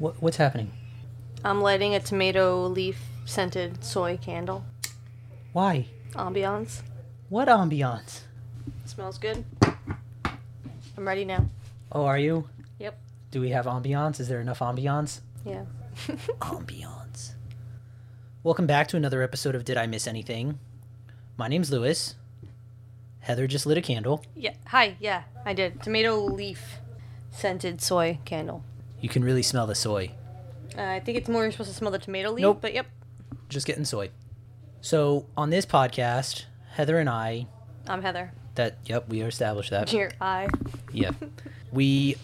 what, what what's happening? I'm lighting a tomato leaf scented soy candle. Why? Ambiance. What ambiance? Smells good. I'm ready now. Oh, are you? Yep. Do we have ambiance? Is there enough ambiance? Yeah. Ambiance. Welcome back to another episode of Did I Miss Anything? My name's Lewis. Heather just lit a candle. Yeah. Hi. Yeah, I did. Tomato leaf scented soy candle. You can really smell the soy. Uh, I think it's more you're supposed to smell the tomato leaf, Nope. but yep. Just getting soy. So, on this podcast, Heather and I, I'm Heather. that, yep, we established that. Your eye. Yeah. we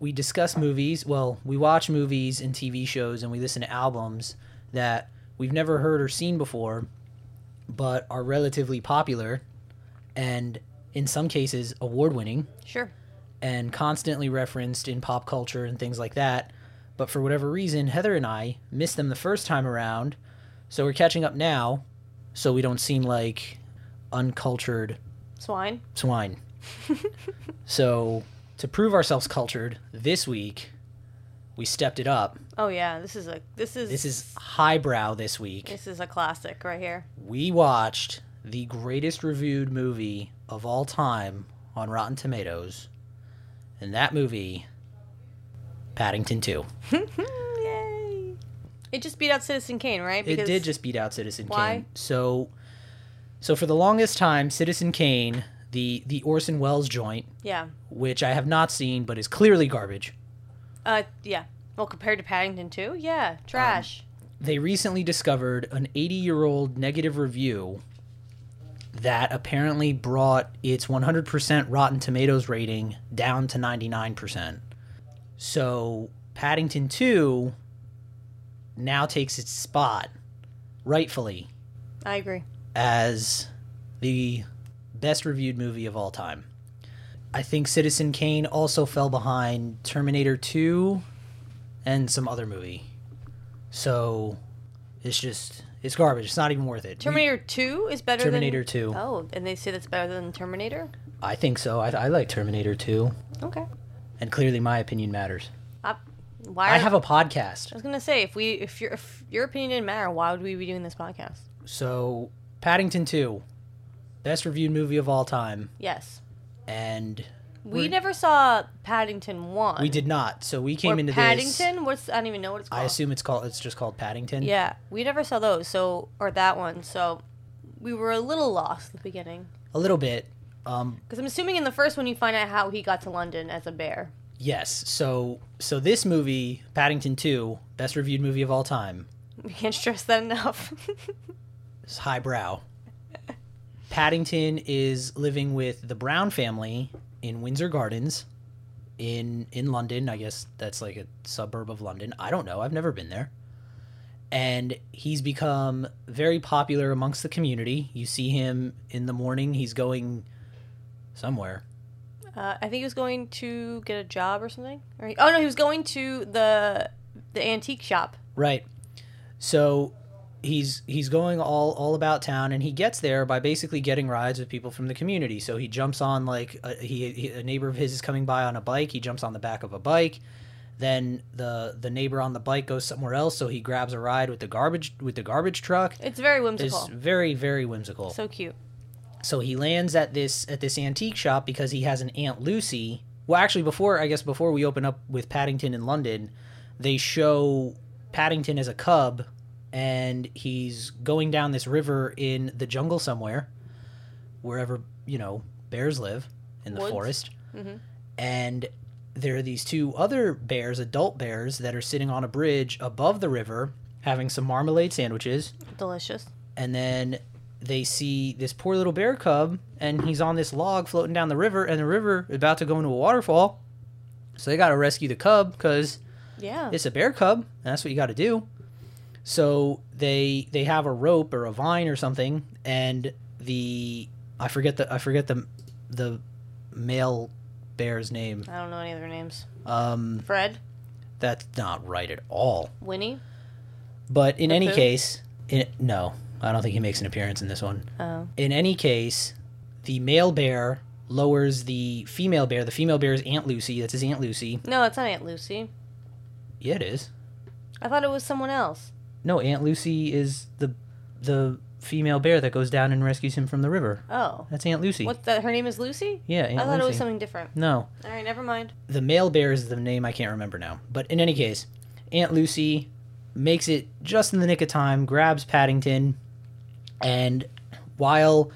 we discuss movies. Well, we watch movies and TV shows and we listen to albums that we've never heard or seen before, but are relatively popular and in some cases award winning Sure. And constantly referenced in pop culture and things like that. But for whatever reason, Heather and I missed them the first time around. So we're catching up now so we don't seem like uncultured Swine. swine. so, to prove ourselves cultured, this week we stepped it up. Oh yeah, this is a this is This is highbrow this week. this is a classic right here. We watched the greatest reviewed movie of all time on Rotten Tomatoes. And that movie, Paddington 2. Yay! It just beat out Citizen Kane, right? it did just beat out Citizen Why? Kane. So, so for the longest time, Citizen Kane, the the Orson Welles joint, yeah. which I have not seen but is clearly garbage. Uh, yeah. Well, compared to Paddington 2, yeah, trash. they recently discovered an 80 year old negative review that apparently brought its 100% Rotten Tomatoes rating down to 99%. So Paddington 2 now takes its spot, rightfully, I agree. as the best reviewed movie of all time. I think Citizen Kane also fell behind Terminator 2 and some other movie. So it's just it's garbage. It's not even worth it. Terminator 2 is better than Terminator than 2. Oh, and they say that's better than Terminator? I think so. I, I like Terminator 2, Okay. and clearly my opinion matters. I, why I have a podcast. I was going to say if we if your if your opinion didn't matter, why would we be doing this podcast? So Paddington 2, best reviewed movie of all time, Yes. and We We're- never saw Paddington 1. we did not. So we came or into Paddington? this. What's I don't even know what it's called. I assume it's called. It's just called Paddington. Yeah, we never saw those. So or that one. So we were a little lost at the beginning. A little bit. Um, Because I'm assuming in the first one you find out how he got to London as a bear. Yes. So so this movie, Paddington 2, best reviewed movie of all time, We can't stress that enough. is highbrow. Paddington is living with the Brown family in Windsor Gardens in in London. I guess that's like a suburb of London. I don't know. I've never been there. And he's become very popular amongst the community. You see him in the morning, he's going somewhere. uh, I think he was going to get a job or something. Or he- oh no, he was going to the the antique shop. Right. So he's he's going all all about town and he gets there by basically getting rides with people from the community. So he jumps on like a, he, he a neighbor of his is coming by on a bike, he jumps on the back of a bike. Then the the neighbor on the bike goes somewhere else, so he grabs a ride with the garbage with the garbage truck. It's very whimsical. It's very very whimsical. So cute. So he lands at this at this antique shop because he has an Aunt Lucy. Well, actually, before I guess before we open up with Paddington in London, they show Paddington as a cub, and he's going down this river in the jungle somewhere, wherever you know bears live in the Woods. forest, Mhm. and there are these two other bears, adult bears, that are sitting on a bridge above the river having some marmalade sandwiches Delicious. and then they see this poor little bear cub and he's on this log floating down the river and the river is about to go into a waterfall so they got to rescue the cub because Yeah. it's a bear cub and that's what you got to do so they they have a rope or a vine or something and the i forget the i forget the the male bear's name I don't know any of their names. um Fred, that's not right at all Winnie. but in any Pooh? case in, no i don't think he makes an appearance in this one Oh. in any case, the male bear lowers the female bear. The female bear is Aunt Lucy. That's his Aunt Lucy. No, it's not Aunt Lucy. Yeah, it is. I thought it was someone else. No, Aunt Lucy is the the female bear that goes down and rescues him from the river. Oh. That's Aunt Lucy. That? Her name is Lucy? Yeah, Aunt I thought it was something different. No, All right, never mind. the male bear is the name I can't remember now. But in any case, Aunt Lucy makes it just in the nick of time, grabs Paddington, and while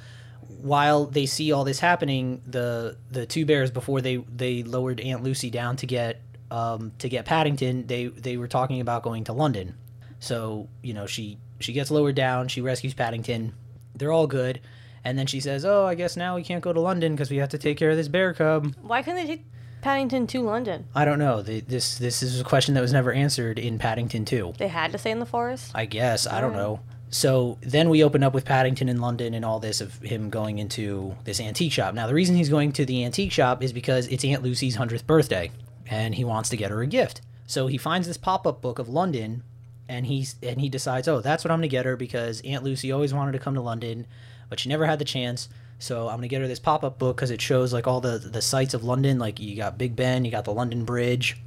while they see all this happening, the the two bears before they they lowered Aunt Lucy down to get um, to get Paddington, they they were talking about going to London. So you know she she gets lowered down, she rescues Paddington. They're all good. And then she says, "Oh, I guess now we can't go to London because we have to take care of this bear cub." Why couldn't they take Paddington to London? I don't know. The, this this is a question that was never answered in Paddington 2. They had to stay in the forest? I guess. I don't know. So then we open up with Paddington in London and all this of him going into this antique shop. Now the reason he's going to the antique shop is because it's Aunt Lucy's 100th birthday and he wants to get her a gift. So he finds this pop-up book of London and he's and he decides, "Oh, that's what I'm going to get her because Aunt Lucy always wanted to come to London, but she never had the chance." So I'm gonna get her this pop-up book because it shows like all the the sites of London. Like you got Big Ben, you got the London Bridge,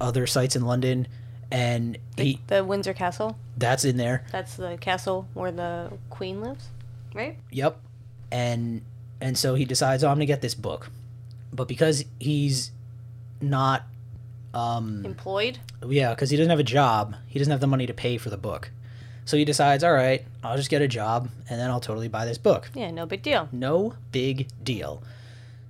other sites in London, and The, he the Windsor Castle? that's in there. That's the castle where the queen lives, right? Yep. And and so he decides, oh, I'm gonna get this book, but because he's not, um, Employed? yeah, because he doesn't have a job, he doesn't have the money to pay for the book. So he decides, all right, I'll just get a job, and then I'll totally buy this book. Yeah, no big deal. No big deal.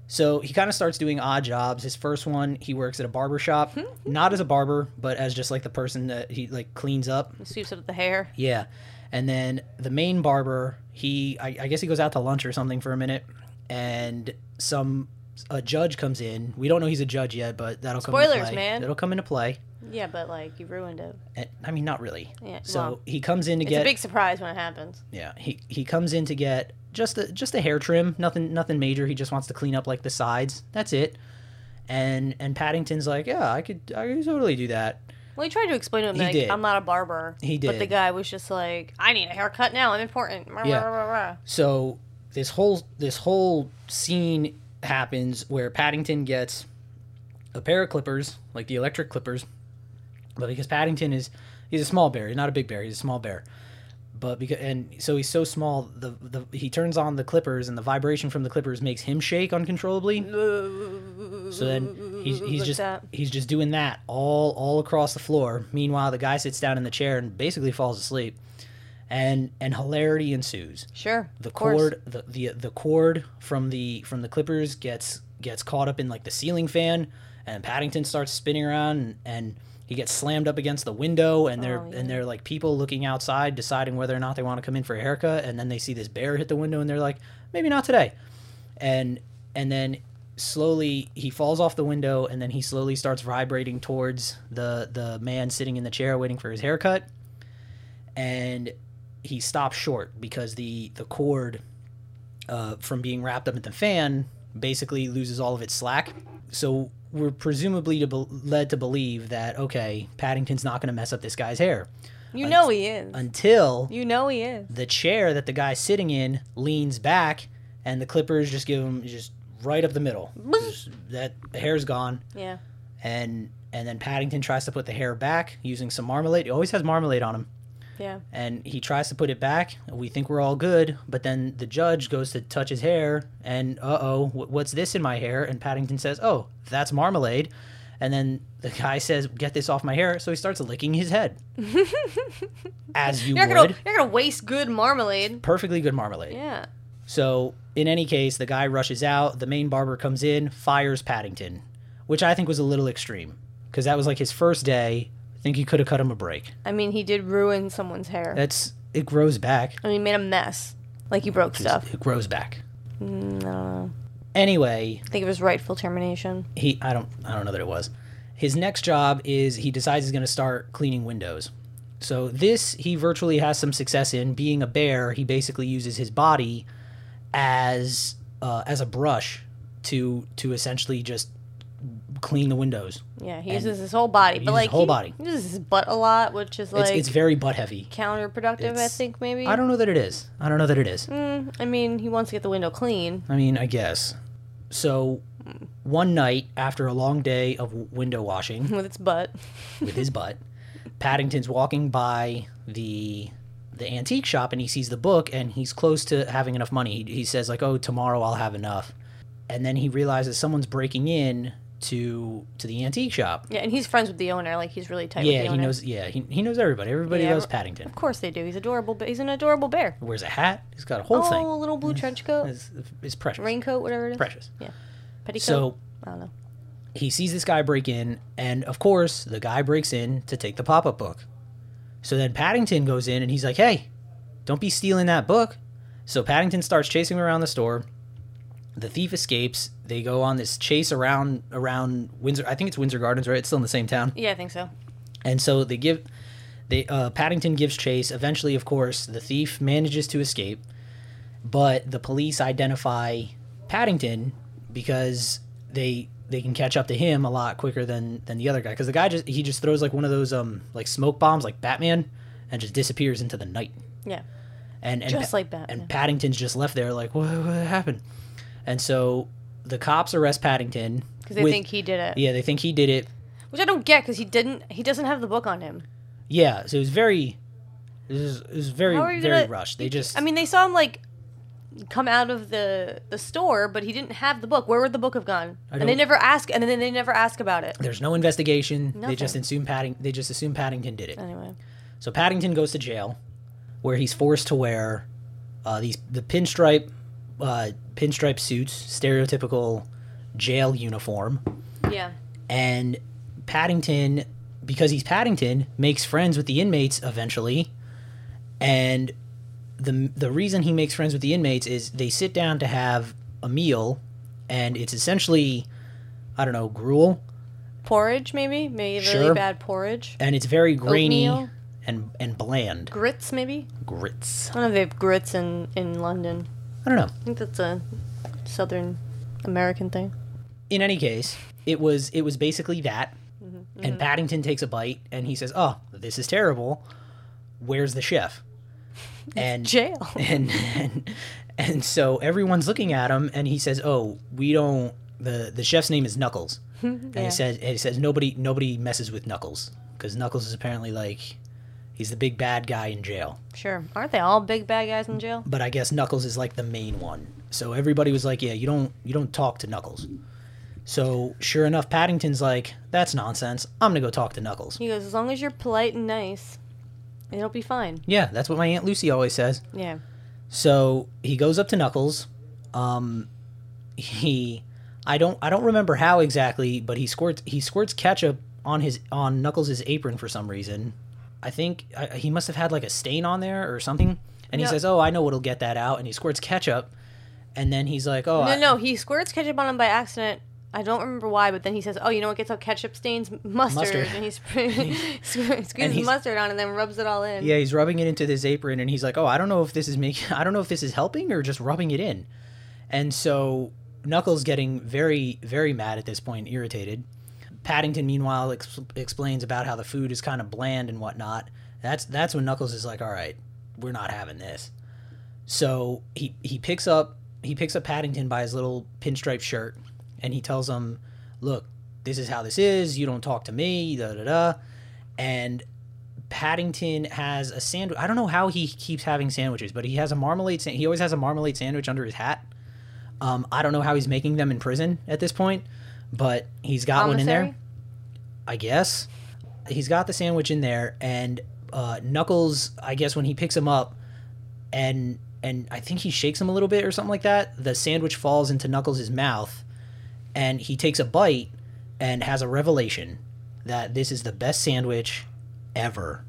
So he kind of starts doing odd jobs. His first one, he works at a barber shop, not as a barber, but as just like the person that he like cleans up. He sweeps up the hair. Yeah. And then the main barber, he I, I guess he goes out to lunch or something for a minute, and some a judge comes in. We don't know he's a judge yet, but that'll come into Spoilers, play. man. That'll come into play. Yeah, but like you ruined it. And, I mean, not really. Yeah, So well, he comes in to It's get a big surprise when it happens. yeah he he comes in to get just a just a hair trim, nothing nothing major. He just wants to clean up like the sides. That's it. And and Paddington's like, yeah, I could I could totally do that. Well, he tried to explain to him He like did. I'm not a barber. He did. But the guy was just like, I need a haircut now. I'm important. Yeah. So this whole this whole scene happens where Paddington gets a pair of clippers, like the electric clippers, but because Paddington is he's a small bear, he's not a big bear, he's a small bear. But because and so he's so small, the the he turns on the clippers and the vibration from the clippers makes him shake uncontrollably. So then he's he's Like just that. he's just doing that all all across the floor. Meanwhile, the guy sits down in the chair and basically falls asleep. And and hilarity ensues Sure. the cord the, the the cord from the from the clippers gets gets caught up in like the ceiling fan and paddington starts spinning around and, and he gets slammed up against the window and they're Oh, yeah. and they're like people looking outside deciding whether or not they want to come in for a haircut and then they see this bear hit the window and they're like maybe not today and and then slowly he falls off the window and then he slowly starts vibrating towards the the man sitting in the chair waiting for his haircut and he stops short because the the cord uh, from being wrapped up in the fan basically loses all of its slack. So we're presumably to be- led to believe that okay, Paddington's not going to mess up this guy's hair You know he is. until You know he is. the chair that the guy's sitting in leans back and the clippers just give him just right up the middle. Just- that hair's gone Yeah. and and then Paddington tries to put the hair back using some marmalade. He always has marmalade on him. Yeah. and he tries to put it back. We think we're all good, but then the judge goes to touch his hair, and uh oh, what's this in my hair? And Paddington says, "Oh, that's marmalade." And then the guy says, "Get this off my hair." So he starts licking his head, as you You're would. gonna you're gonna waste good marmalade. Perfectly good marmalade. Yeah. So in any case, the guy rushes out. The main barber comes in, fires Paddington, which I think was a little extreme because that was like his first day. I think he could have cut him a break. I mean, he did ruin someone's hair. That's it grows back. I mean, he made a mess. Like he broke stuff. It grows back. Mm, I don't know. Anyway, I think it was rightful termination. he I don't I don't know that it was. His next job is he decides he's going to start cleaning windows. So this he virtually has some success in. Being a bear, he basically uses his body as uh, as a brush to to essentially just clean the windows. Yeah, he uses his whole body, but uses like his whole he, body. he uses his butt a lot, which is like it's it's very butt heavy. counterproductive. I think maybe. I don't know that it is. I don't know that it is. Mm, I mean, he wants to get the window clean. I mean, I guess. So one night after a long day of window washing with its butt. with his butt, Paddington's walking by the the antique shop and he sees the book and he's close to having enough money. He, he says like, "Oh, tomorrow I'll have enough." And then he realizes someone's breaking in to to the antique shop. Yeah, and he's friends with the owner. Like he's really tight with Yeah, he knows. Yeah, he, he knows everybody. Everybody Yeah, loves Paddington. Of course they do. He's adorable. But he's an adorable bear. Wears a hat. He's got a whole oh, thing. a little blue trench coat, It's, it's precious. raincoat, whatever it is. Precious. Yeah. Petticoat. So I don't know. he sees this guy break in, and of course, the guy breaks in to take the pop up book. So then Paddington goes in and he's like, hey, don't be stealing that book. So Paddington starts chasing around the store. The thief escapes. They go on this chase around around Windsor. I think it's Windsor Gardens, right? It's still in the same town. Yeah, I think so. And so they give, they uh, Paddington gives chase. Eventually, of course, the thief manages to escape, but the police identify Paddington because they they can catch up to him a lot quicker than than the other guy. Because the guy just he just throws like one of those um like smoke bombs like Batman, and just disappears into the night. Yeah, And and just Pa- like Batman. and Paddington's just left there like what what happened, and so the cops arrest Paddington because they with- think he did it. yeah they think he did it Which I don't get because he didn't. He doesn't have the book on him. Yeah, so it was very, it was, it was very, How are you very gonna- rushed. They just, I mean, they saw him like come out of the the store, but he didn't have the book. Where would the book have gone? And they never ask, and then they never ask about it. there's no investigation. They just Nothing. assume Padding, they just assume Paddington did it. Anyway, So Paddington goes to jail, where he's forced to wear uh, these the pinstripe, uh, pinstripe suits, stereotypical jail uniform, yeah, and Paddington, because he's Paddington, makes friends with the inmates eventually, and the the reason he makes friends with the inmates is they sit down to have a meal, and it's essentially, I don't know, gruel, porridge maybe, maybe really bad porridge. and it's very grainy Oatmeal? and and bland. Grits maybe. Grits. I don't know if they have grits in in London. I don't know. I think that's a Southern American thing. in any case, it was it was basically that. Mm-hmm. And Paddington takes a bite and he says, "Oh, this is terrible. Where's the chef?" And Jail. and and, and so everyone's looking at him and he says, "Oh, we don't the the chef's name is Knuckles." And he says and he says nobody nobody messes with Knuckles cuz Knuckles is apparently like he's the big bad guy in jail. Sure. Aren't they all big bad guys in jail? But I guess Knuckles is like the main one. So everybody was like, "Yeah, you don't you don't talk to Knuckles." So sure enough, Paddington's like, "That's nonsense. I'm gonna go talk to Knuckles." He goes, as long as you're polite and nice, it'll be fine. Yeah, that's what my aunt Lucy always says. Yeah. So he goes up to Knuckles. Um, he, I don't I don't remember how exactly, but he squirts he squirts ketchup on his on Knuckles' apron for some reason. I think I, he must have had like a stain on there or something. And he says, "Oh, I know what'll get that out." And he squirts ketchup. And then he's like, "Oh, No, I- no, he squirts ketchup on him by accident. I don't remember why, but then he says, "Oh, you know what gets out ketchup stains? Mustard." Mustard. And he squeezes mustard on and then rubs it all in. Yeah, he's rubbing it into his apron, and he's like, "Oh, I don't know if this is making, I don't know if this is helping or just rubbing it in." And so Knuckles getting very, very mad at this point, irritated. Paddington, meanwhile, ex- explains about how the food is kind of bland and whatnot. That's that's when Knuckles is like, "All right, we're not having this." So he he picks up he picks up Paddington by his little pinstripe shirt, and he tells him, "Look, this is how this is. You don't talk to me." Da da da. And Paddington has a sandwich. I don't know how he keeps having sandwiches, but he has a marmalade. Sa- he always has a marmalade sandwich under his hat. Um, I don't know how he's making them in prison at this point, but he's got one in there. I guess he's got the sandwich in there, and uh, Knuckles. I guess when he picks him up, and and I think he shakes him a little bit or something like that. The sandwich falls into Knuckles' mouth, and he takes a bite and has a revelation that this is the best sandwich ever.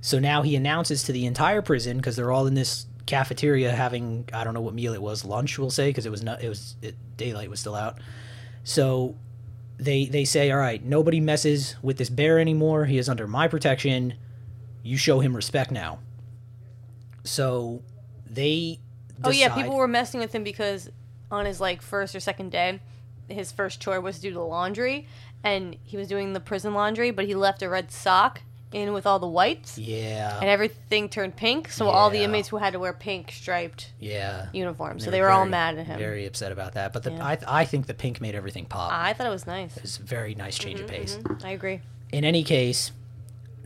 So now he announces to the entire prison because they're all in this cafeteria having I don't know what meal it was lunch we'll say because it was not it was it, daylight was still out. So they they say all right nobody messes with this bear anymore. He is under my protection. You show him respect now. So they Oh yeah, people were messing with him because on his like first or second day, his first chore was to do the laundry, and he was doing the prison laundry, but he left a red sock in with all the whites, Yeah. and everything turned pink. So all the inmates who had to wear pink striped yeah. uniforms, so They they were were all mad at him. Very upset about that. But the, Yeah. I, I think the pink made everything pop. I thought it was nice. It's a very nice change of mm-hmm, pace. Mm-hmm. I agree. In any case,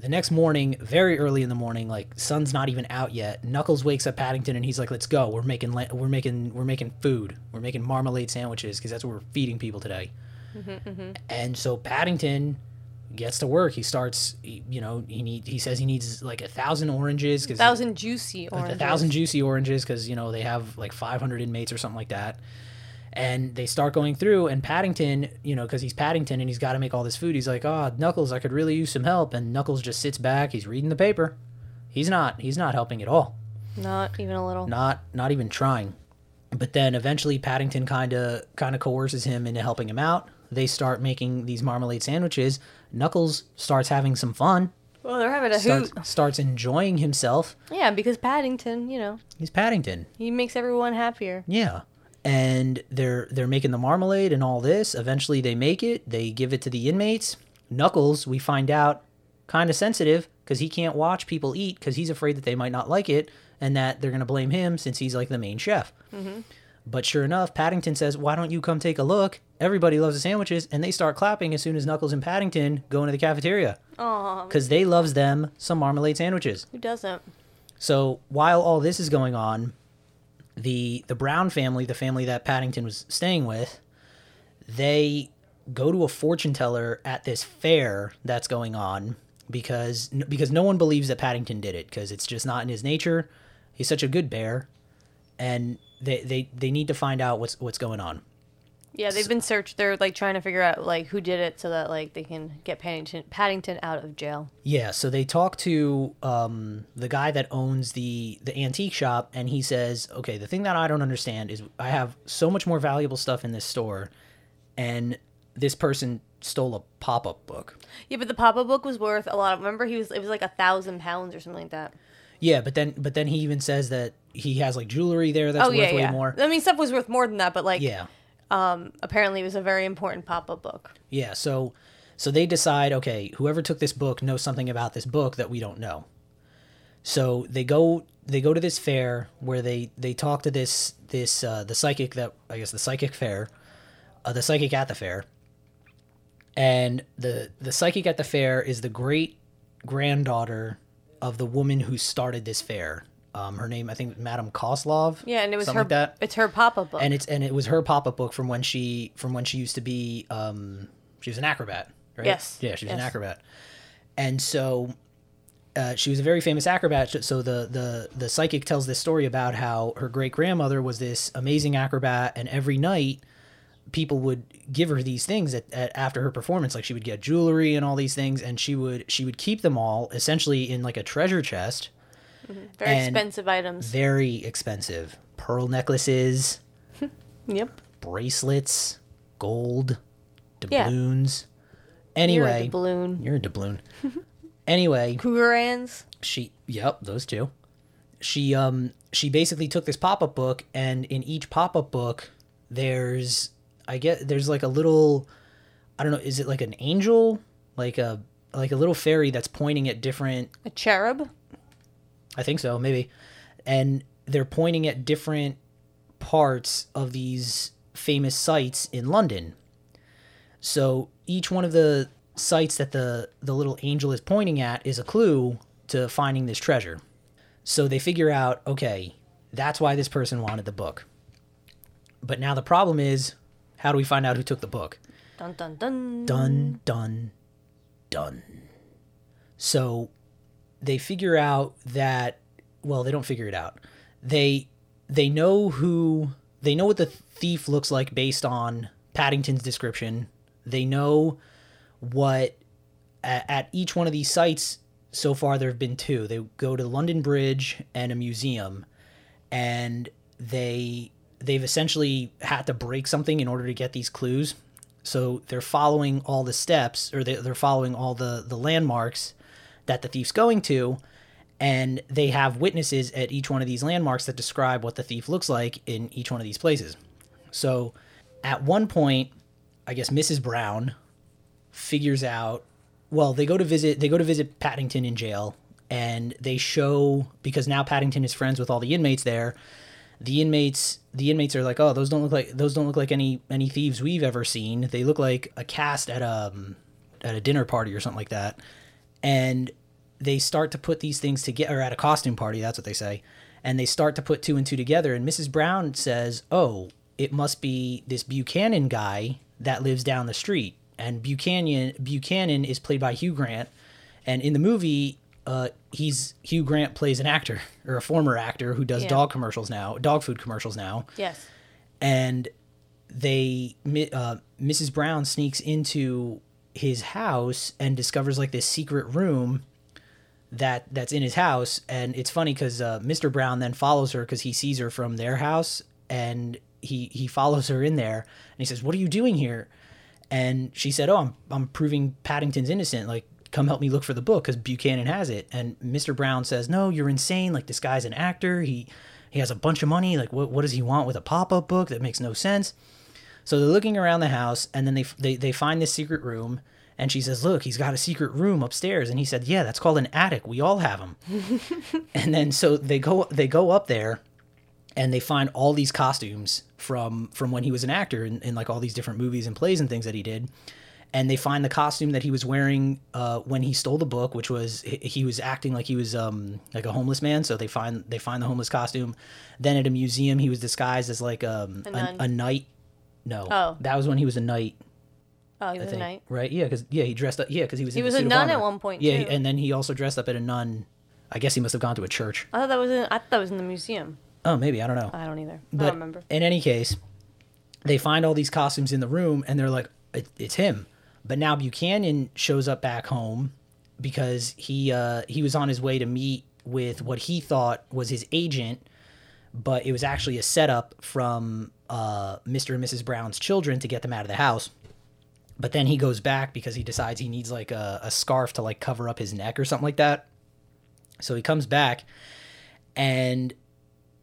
the next morning, very early in the morning, like sun's not even out yet. Knuckles wakes up Paddington and he's like, "Let's go. We're making la- we're making we're making food. We're making marmalade sandwiches because that's what we're feeding people today." Mm-hmm, and so Paddington gets to work. He starts, he, you know, he need he says he needs like a thousand oranges because Thousand juicy oranges. a thousand juicy oranges because you know they have like 500 inmates or something like that and they start going through and paddington you know because he's paddington and he's got to make all this food he's like oh knuckles i could really use some help and knuckles just sits back he's reading the paper he's not he's not helping at all Not even a little. not not even trying but then eventually paddington kind of kind of coerces him into helping him out they start making these marmalade sandwiches knuckles starts having some fun Well, they're having a starts, hoot. starts enjoying himself Yeah, because Paddington, you know, he's paddington he makes everyone happier. Yeah. And they're they're making the marmalade and all this. Eventually they make it. They give it to the inmates. Knuckles, we find out, kind of sensitive because he can't watch people eat because he's afraid that they might not like it and that they're going to blame him since he's like the main chef. Mm-hmm. But sure enough, Paddington says, Why don't you come take a look? Everybody loves the sandwiches. And they start clapping as soon as Knuckles and Paddington go into the cafeteria because they loves them some marmalade sandwiches. who doesn't? So while all this is going on, the the Brown family, the family that Paddington was staying with, they go to a fortune teller at this fair that's going on because because no one believes that Paddington did it because it's just not in his nature. He's such a good bear, and they they, they need to find out what's what's going on. Yeah, they've been searched. They're like trying to figure out like who did it so that like they can get Paddington Paddington out of jail. Yeah, so they talk to um, the guy that owns the the antique shop, and he says, "Okay, the thing that I don't understand is I have so much more valuable stuff in this store, and this person stole a pop up book. Yeah, but the pop-up book was worth a lot. Remember, he was it was like a thousand pounds or something like that. Yeah, but then but then he even says that he has like jewelry there that's oh worth yeah, way yeah. more. I mean, stuff was worth more than that, but like, Yeah, um, apparently it was a very important pop-up book. yeah. So so they decide, okay, whoever took this book knows something about this book that we don't know. So they go they go to this fair where they they talk to this this uh, the psychic that I guess the psychic fair, uh, the psychic at the fair, and the the psychic at the fair is the great granddaughter of the woman who started this fair. Um, her name I think Madame Koslov. Yeah, and it was her. like that. It's her pop-up book. and it's and it was her pop up book from when she from when she used to be um she was an acrobat right Yes, yeah she was an acrobat and so uh, she was a very famous acrobat so the the the psychic tells this story about how her great grandmother was this amazing acrobat and every night people would give her these things at, at, after her performance like she would get jewelry and all these things and she would she would keep them all essentially in like a treasure chest very expensive items. very expensive pearl necklaces Yep. bracelets, gold, Yeah. doubloons. You're Anyway, a balloon. you're a doubloon. anyway, Krugerrands. she yep, those two. She um she basically took this pop-up book and in each pop-up book there's I get there's like a little I don't know, is it like an angel? Like a like a little fairy that's pointing at different A cherub. I think so, maybe. And they're pointing at different parts of these famous sites in London. So each one of the sites that the the little angel is pointing at is a clue to finding this treasure. So they figure out, okay, that's why this person wanted the book. But now the problem is, how do we find out who took the book? Dun dun dun. done done done so they figure out that well they don't figure it out they they know who they know what the thief looks like based on paddington's description they know what at, at each one of these sites so far there have been two they go to london bridge and a museum and they they've essentially had to break something in order to get these clues so they're following all the steps or they, they're following all the the landmarks that the thief's going to and they have witnesses at each one of these landmarks that describe what the thief looks like in each one of these places so at one point i guess mrs brown figures out well, they go to visit they go to visit Paddington in jail, and they show because now Paddington is friends with all the inmates there. The inmates the inmates are like, oh, those don't look like those don't look like any any thieves we've ever seen. They look like a cast at a um, at a dinner party or something like that, and they start to put these things together or at a costume party. That's what they say, and they start to put two and two together. And Mrs. Brown says, oh, it must be this Buchanan guy that lives down the street. And Buchanan Buchanan is played by Hugh Grant, and in the movie, uh, he's Hugh Grant plays an actor or a former actor who does Yeah. dog commercials now, dog food commercials now, Yes. and they uh, Mrs. Brown sneaks into his house and discovers like this secret room that that's in his house and it's funny because uh, Mr. Brown then follows her because he sees her from their house and he he follows her in there and he says what are you doing here and she said oh I'm I'm proving Paddington's innocent like come help me look for the book because Buchanan has it and Mr. Brown says no you're insane like this guy's an actor he he has a bunch of money like what what does he want with a pop-up book that makes no sense so they're looking around the house, and then they they they find this secret room, and she says, "Look, he's got a secret room upstairs." And he said, "Yeah, that's called an attic. We all have them." and then so they go they go up there, and they find all these costumes from from when he was an actor in, in like all these different movies and plays and things that he did. And they find the costume that he was wearing uh, when he stole the book, which was he, was acting like he was um, like a homeless man. So they find they find the homeless costume. Then at a museum, he was disguised as like um, A a, knight. No, Oh. that was when he was a knight. Oh, he I was a knight. right? Yeah, because yeah, he dressed up. Yeah, because he was. He was a nun at one point, Yeah, too. and then he also dressed up at a nun. I guess he must have gone to a church. I thought that was in. I thought that was in the museum. Oh, maybe I don't know. I don't either. I But don't remember. in any case, they find all these costumes in the room, and they're like, it, "It's him." But now Buchanan shows up back home because he uh, he was on his way to meet with what he thought was his agent, but it was actually a setup from uh, Mr. and Mrs. Brown's children to get them out of the house. But then he goes back because he decides he needs like a, a scarf to like cover up his neck or something like that. So he comes back, and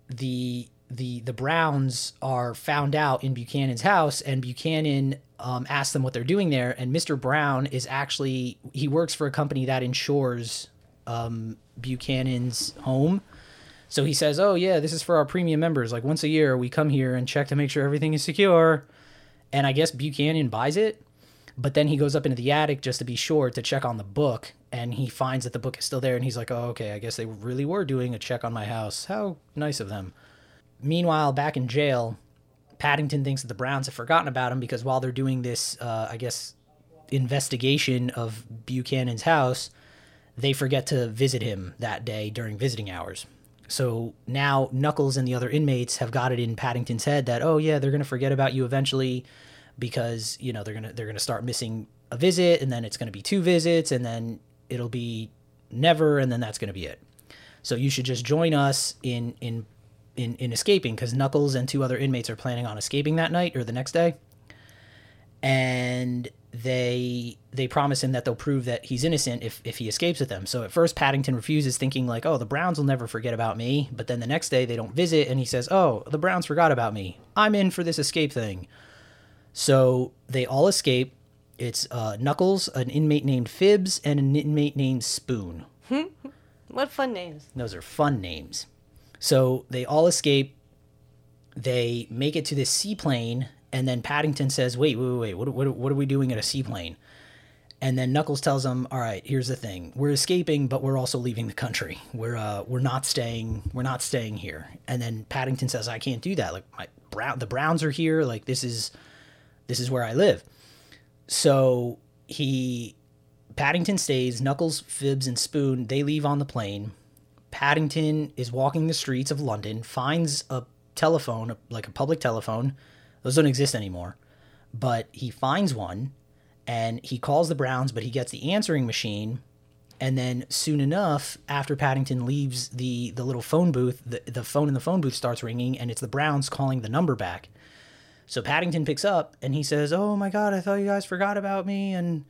the the the Browns are found out in Buchanan's house, and Buchanan um, asks them what they're doing there. And Mr. Brown is actually he works for a company that insures um, Buchanan's home. So he says, "Oh yeah, this is for our premium members. Like once a year, we come here and check to make sure everything is secure." And I guess Buchanan buys it, but then he goes up into the attic just to be sure to check on the book, and he finds that the book is still there, and he's like, "Oh, okay, I guess they really were doing a check on my house. How nice of them." Meanwhile, back in jail, Paddington thinks that the Browns have forgotten about him because while they're doing this, uh, I guess, investigation of Buchanan's house, they forget to visit him that day during visiting hours. So now Knuckles and the other inmates have got it in Paddington's head that oh yeah they're gonna forget about you eventually because you know they're gonna they're gonna start missing a visit and then it's gonna be two visits and then it'll be never and then that's gonna be it. So you should just join us in in in, in escaping because Knuckles and two other inmates are planning on escaping that night or the next day. And they they promise him that they'll prove that he's innocent if, if he escapes with them. So at first Paddington refuses, thinking like, "Oh, the Browns will never forget about me." But then the next day they don't visit, and he says, "Oh, the Browns forgot about me. I'm in for this escape thing." So they all escape. It's uh, Knuckles, an inmate named Fibs, and an inmate named Spoon. What fun names. Those are fun names. So they all escape. They make it to this seaplane, and then Paddington says, "Wait, wait, wait. What, what, what are we doing at a seaplane?" And then Knuckles tells him, "All right, here's the thing. We're escaping, but we're also leaving the country. We're uh, we're not staying. We're not staying here." And then Paddington says, "I can't do that. Like my brown, the Browns are here. Like this is this is where I live." So he Paddington stays. Knuckles, Fibs, and Spoon they leave on the plane. Paddington is walking the streets of London, finds a telephone, like a public telephone. Those don't exist anymore. But he finds one and he calls the Browns, but he gets the answering machine. And then soon enough, after Paddington leaves the, the little phone booth, the, the phone in the phone booth starts ringing and it's the Browns calling the number back. So Paddington picks up and he says, Oh my God, I thought you guys forgot about me. And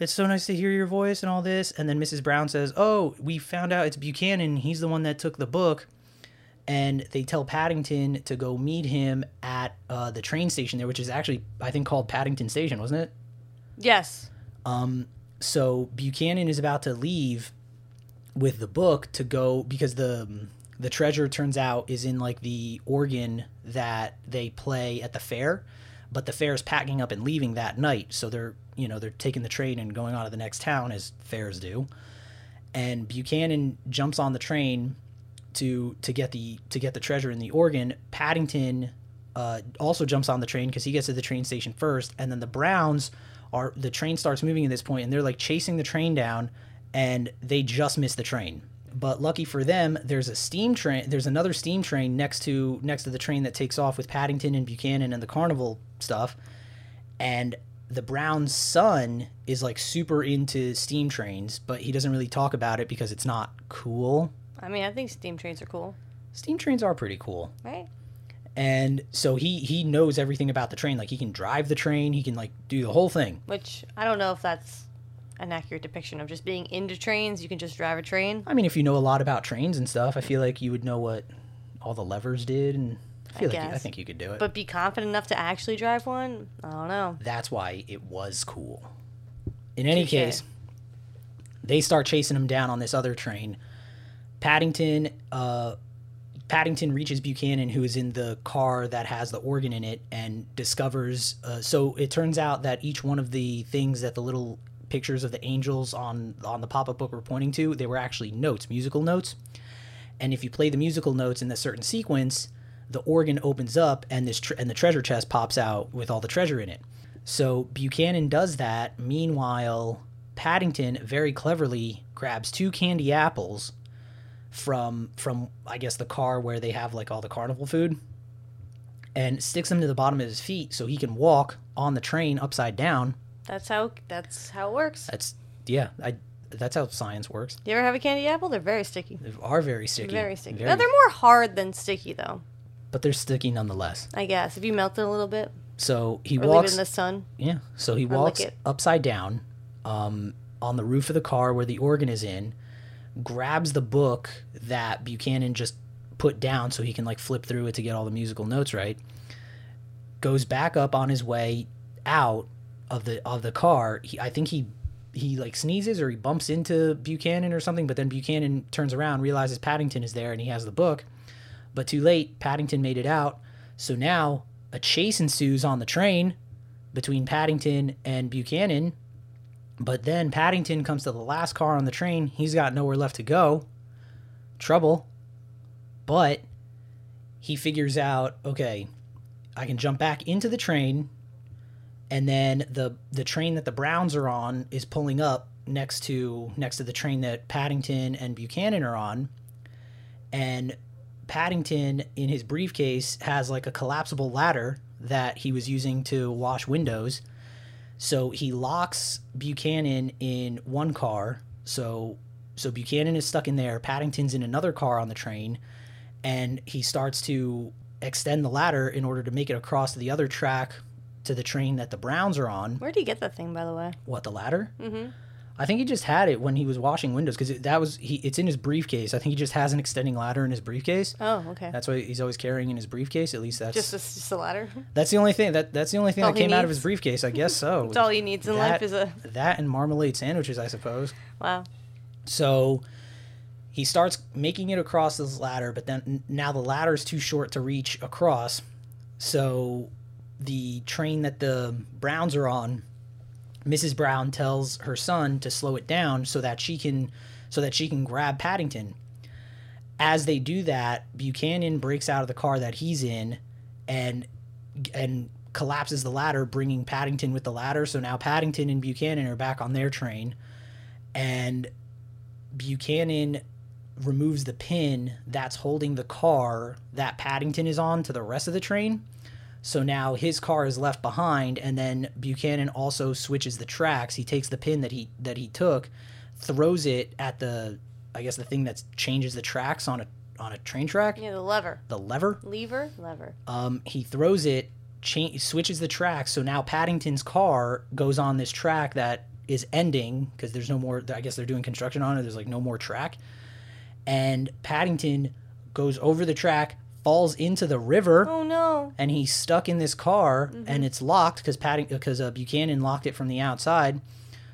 it's so nice to hear your voice and all this. And then Mrs. Brown says, Oh, we found out it's Buchanan. He's the one that took the book. And they tell Paddington to go meet him at uh, the train station there, which is actually, I think, called Paddington Station, wasn't it? Yes. Um, so Buchanan is about to leave with the book to go because the the treasure turns out is in like the organ that they play at the fair, but the fair is packing up and leaving that night. So they're you know they're taking the train and going on to the next town as fares do. And Buchanan jumps on the train to to get the to get the treasure in the organ. Paddington uh, also jumps on the train because he gets to the train station first, and then the Browns are the train starts moving at this point, and they're like chasing the train down, and they just miss the train. But lucky for them, there's a steam train. There's another steam train next to next to the train that takes off with Paddington and Buchanan and the carnival stuff, and the Brown's son is like super into steam trains, but he doesn't really talk about it because it's not cool. I mean, I think steam trains are cool, Steam trains are pretty cool. right? and so he he knows everything about the train like he can drive the train he can like do the whole thing Which I don't know if that's an accurate depiction of just being into trains. You can just drive a train. i mean if you know a lot about trains and stuff i feel like you would know what all the levers did and i feel like you, i think you could do it But be confident enough to actually drive one? I don't know. that's why it was cool in any Touche. case they start chasing him down on this other train paddington uh Paddington reaches Buchanan, who is in the car that has the organ in it, and discovers. Uh, so it turns out that each one of the things that the little pictures of the angels on on the pop up book were pointing to, they were actually notes, musical notes. And if you play the musical notes in a certain sequence, the organ opens up, and this tre- and the treasure chest pops out with all the treasure in it. So Buchanan does that. Meanwhile, Paddington very cleverly grabs two candy apples from from I guess the car where they have like all the carnival food and sticks them to the bottom of his feet so he can walk on the train upside down. That's how that's how it works. That's yeah, I that's how science works. You ever have a candy apple? They're very sticky. They are very sticky. Very sticky. Very- Now, they're more hard than sticky, though. But they're sticky nonetheless. I guess if you melt it a little bit So he or leave it walks in the sun. Yeah. So he walks upside down um, on the roof of the car where the organ is in, grabs the book that Buchanan just put down so he can like flip through it to get all the musical notes right. Goes back up on his way out of the of the car. He, I think he he like sneezes or he bumps into Buchanan or something, but then Buchanan turns around, realizes Paddington is there and he has the book. But too late, Paddington made it out. So now a chase ensues on the train between Paddington and Buchanan. But then Paddington comes to the last car on the train. He's got nowhere left to go. Trouble. But he figures out, okay, I can jump back into the train and then the the train that the Browns are on is pulling up next to next to the train that Paddington and Buchanan are on. And Paddington in his briefcase has like a collapsible ladder that he was using to wash windows. So he locks Buchanan in one car. So so Buchanan is stuck in there. Paddington's in another car on the train, and he starts to extend the ladder in order to make it across to the other track to the train that the Browns are on. Where do you get that thing, by the way? What the ladder? Mm-hmm. I think he just had it when he was washing windows because that was he. It's in his briefcase. I think he just has an extending ladder in his briefcase. Oh, okay. That's why he's always carrying in his briefcase. At least that's just a, just a ladder. that's the only thing that that's the only thing all that came out of his briefcase. I guess so. That's all he needs in life is a that and marmalade sandwiches, I suppose. wow. So he starts making it across this ladder, but then now the ladder is too short to reach across. So the train that the Browns are on, Mrs. Brown tells her son to slow it down so that she can so that she can grab Paddington. As they do that, Buchanan breaks out of the car that he's in and and collapses the ladder, bringing Paddington with the ladder. So now Paddington and Buchanan are back on their train, and Buchanan removes the pin that's holding the car that Paddington is on to the rest of the train. So now his car is left behind, and then Buchanan also switches the tracks. He takes the pin that he that he took, throws it at the I guess the thing that changes the tracks on a on a train track, Yeah, the lever, the lever. lever, lever. Um, he throws it, cha- switches the tracks. So now Paddington's car goes on this track that is ending because there's no more. I guess they're doing construction on it. There's like no more track, and Paddington goes over the track, falls into the river, Oh no. and he's stuck in this car, Mm-hmm. and it's locked because Padding because uh, Buchanan locked it from the outside.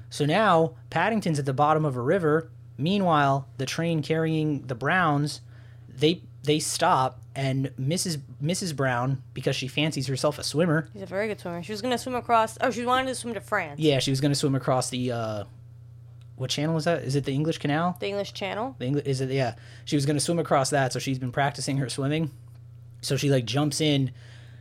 So now Paddington's at the bottom of a river. Meanwhile, the train carrying the Browns, they they stop and Mrs. Mrs. Brown, because she fancies herself a swimmer. She's a very good swimmer. She was gonna swim across. Oh, she wanted to swim to France. Yeah, she was going to swim across the uh what channel is that? Is it the English Canal? The English Channel. The English is it yeah. She was going to swim across that, so she's been practicing her swimming. So she like jumps in,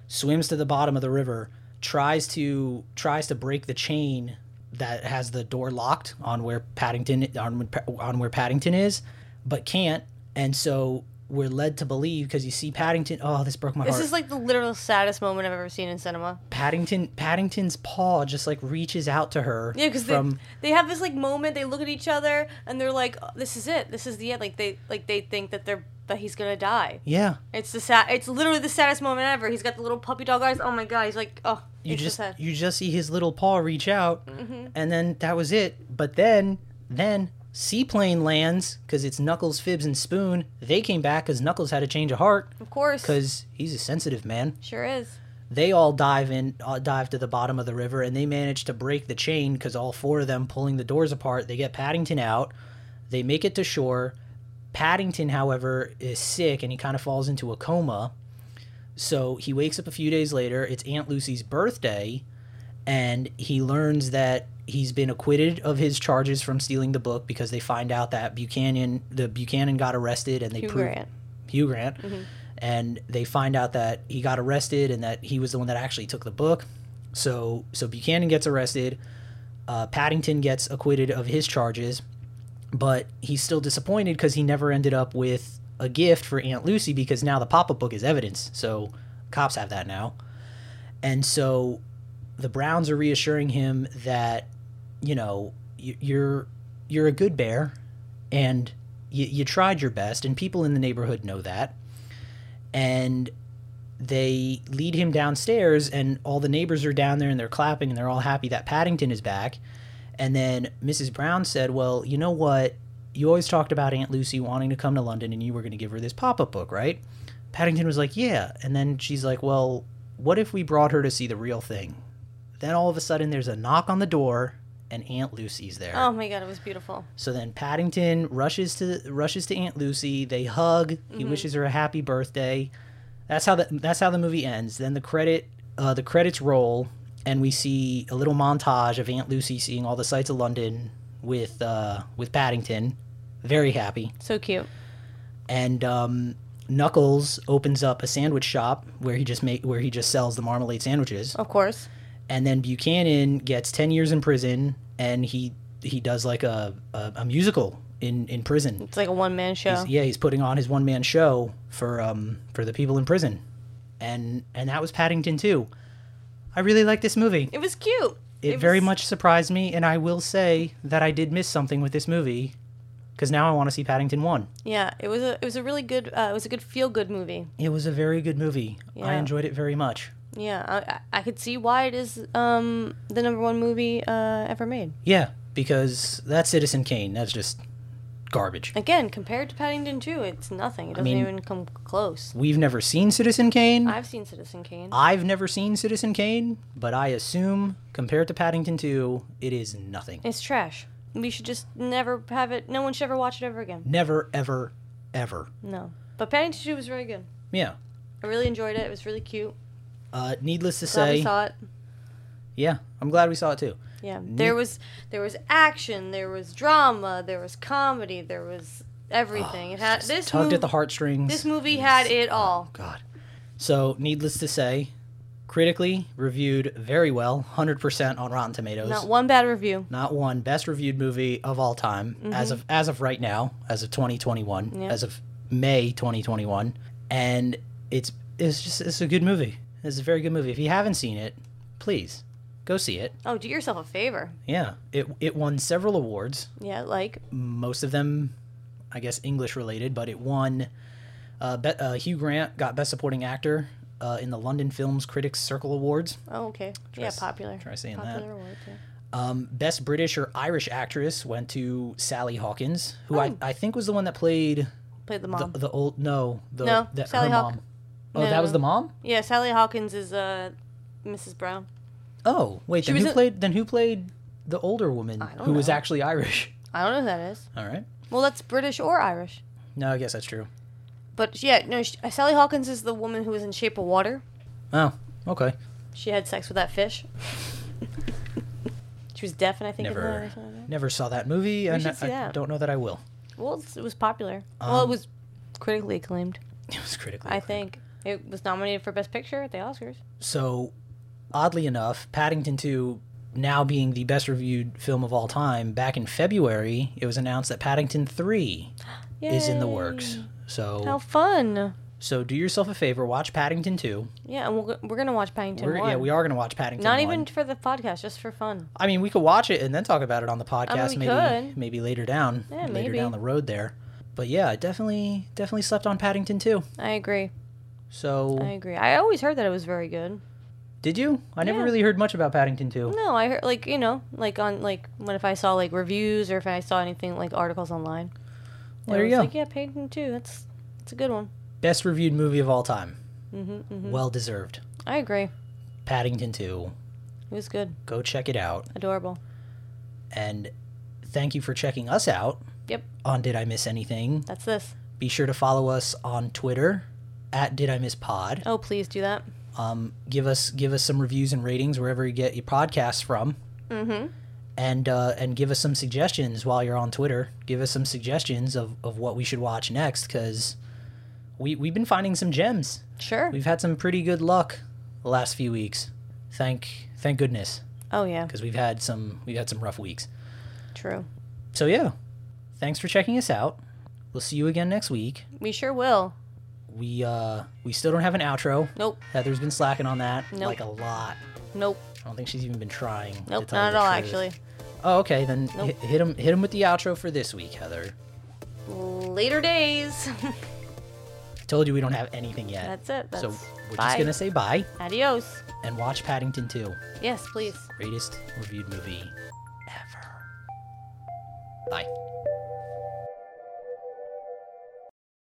swims to the bottom of the river, tries to tries to break the chain that has the door locked on where Paddington on on where Paddington is, but can't. And so we're led to believe because you see Paddington. Oh, this broke my This heart. This is like the literal saddest moment I've ever seen in cinema. Paddington Paddington's paw just like reaches out to her. Yeah, because from they, they have this like moment. They look at each other and they're like, oh, "This is it. This is the end." Like they like they think that they're that he's gonna die. yeah. It's the sad. It's literally the saddest moment ever. He's got the little puppy dog eyes. Oh my god. He's like, oh, you just so you just see his little paw reach out Mm-hmm. and then that was it but then then seaplane lands because it's knuckles Phibs and spoon they came back because knuckles had a change of heart Of course. because he's a sensitive man Sure is. they all dive in uh, dive to the bottom of the river and they manage to break the chain because all four of them pulling the doors apart they get paddington out they make it to shore paddington however is sick and he kind of falls into a coma so he wakes up a few days later it's aunt lucy's birthday and he learns that he's been acquitted of his charges from stealing the book because they find out that buchanan the buchanan got arrested and they Hugh prove Grant. Hugh Grant, and they find out that he got arrested and that he was the one that actually took the book. So so Buchanan gets arrested. Uh, Paddington gets acquitted of his charges, but he's still disappointed because he never ended up with a gift for Aunt Lucy because now the pop-up book is evidence. So cops have that now, and so the Browns are reassuring him that you know you, you're you're a good bear and you, you tried your best and people in the neighborhood know that. And they lead him downstairs and all the neighbors are down there and they're clapping and they're all happy that paddington is back and then mrs brown said well you know what you always talked about aunt lucy wanting to come to london and you were going to give her this pop-up book right paddington was like yeah and then she's like well what if we brought her to see the real thing then all of a sudden there's a knock on the door and aunt lucy's there Oh my god, it was beautiful. so then Paddington rushes to rushes to Aunt Lucy. They hug. Mm-hmm. He wishes her a happy birthday. That's how the that's how the movie ends. Then the credit uh, the credits roll, and we see a little montage of Aunt Lucy seeing all the sights of London with uh, with Paddington, very happy. So cute. And um, Knuckles opens up a sandwich shop where he just make where he just sells the marmalade sandwiches Of course. and then Buchanan gets ten years in prison, and he he does like a a, a musical in in prison. It's like a one man show. He's- yeah, he's putting on his one man show for um for the people in prison, and and that was Paddington too. I really like this movie. It was cute. It, very was- much surprised me, and I will say that I did miss something with this movie, because now I want to see Paddington one. Yeah, it was a it was a really good uh, it was a good feel good movie. It was a very good movie. I enjoyed it very much. Yeah, I, I I could see why it is um the number one movie uh, ever made. Yeah, because that's Citizen Kane. That's just garbage. Again, compared to Paddington 2, it's nothing. It doesn't mean- even come close. We've never seen Citizen Kane. I've seen Citizen Kane. I've never seen Citizen Kane, but I assume compared to Paddington 2, it is nothing. It's trash. We should just never have it. No one should ever watch it ever again. Never, ever, ever. No. But Paddington 2 was very good. Yeah. I really enjoyed it. It was really cute. Uh, needless to Glad we say, saw it. yeah, I'm glad we saw it too. Yeah. There was there was action, there was drama, there was comedy, there was everything. it had this Tugged mov- at the heartstrings. This movie had it all. God. So, needless to say, critically reviewed very well, 100% on Rotten Tomatoes. Not one bad review. Not one best reviewed movie of all time as of as of right now, as of 2021, Mm-hmm. Yeah. as of May 2021, and it's it's just it's a good movie. It's a very good movie. If you haven't seen it, please go see it. Oh, do yourself a favor. Yeah, it it won several awards, Yeah, like most of them, I guess English related, but it won. Uh, Be- uh, Hugh Grant got Best Supporting Actor uh, in the London Films Critics Circle Awards. oh okay. yeah, s- popular. try saying that. popular awards, yeah. Um, Best British or Irish actress went to Sally Hawkins, who I, Oh. I think was the one that played Played the the, mom. the old no the, No, the Sally her Hawk- mom. Oh, that was the mom. yeah, Sally Hawkins is uh Mrs. Brown. Oh, wait, She then who in- played? Then who played the older woman who was actually Irish. I don't know who that is. All right. Well, that's British or Irish. No, I guess that's true. But yeah, no, sh- Sally Hawkins is the woman who was in Shape of Water. Oh, okay. She had sex with that fish. she was deaf, and I think Never, that or something like that. never saw that movie, and should see I that. don't know that I will. Well, it's, it was popular. well, it Um, was critically acclaimed. It was critically. I acclaimed. think it was nominated for Best Picture at the Oscars. So, oddly enough, Paddington 2 now being the best reviewed film of all time, back in February, it was announced that Paddington 3 is in the works. Yay. So, How fun! so do yourself a favor, watch Paddington 2. Yeah, and we're, we're gonna watch Paddington We're, one. yeah, we are going to watch Paddington Not 1. even for the podcast, just for fun. I mean, we could watch it and then talk about it on the podcast we maybe could. maybe later down, Yeah, later maybe. down the road there. But yeah, I definitely definitely slept on Paddington 2. I agree. So, I agree. I always heard that it was very good. Did you? I never really heard much about Paddington 2. No, I heard like you know, like on like when if I saw like reviews or if I saw anything like articles online. Well, there you go. Like yeah, Paddington 2. That's that's a good one. Best reviewed movie of all time. hmm hmm Well deserved. I agree. Paddington 2. It was good. Go check it out. Adorable. And thank you for checking us out Yep. on Did I Miss Anything? That's this. Be sure to follow us on Twitter at Did I Miss Pod. Oh, please do that. Um, give us give us some reviews and ratings wherever you get your podcasts from, Mm-hmm. and uh, and give us some suggestions while you're on Twitter. Give us some suggestions of, of what we should watch next because we we've been finding some gems. Sure. We've had some pretty good luck the last few weeks. Thank thank goodness Oh yeah. because we've had some we've had some rough weeks. True. So yeah, thanks for checking us out. We'll see you again next week. We sure will. We uh we still don't have an outro. Nope. Heather's been slacking on that Nope. like a lot. Nope. I don't think she's even been trying. Nope. Not at all. truth. Actually. Oh, okay. Then Nope. hit, hit him hit him with the outro for this week, Heather. Later days. Told you we don't have anything yet. That's it. That's so we're bye. just gonna say bye Adios. and watch Paddington 2. Yes, please. Greatest reviewed movie ever. Bye.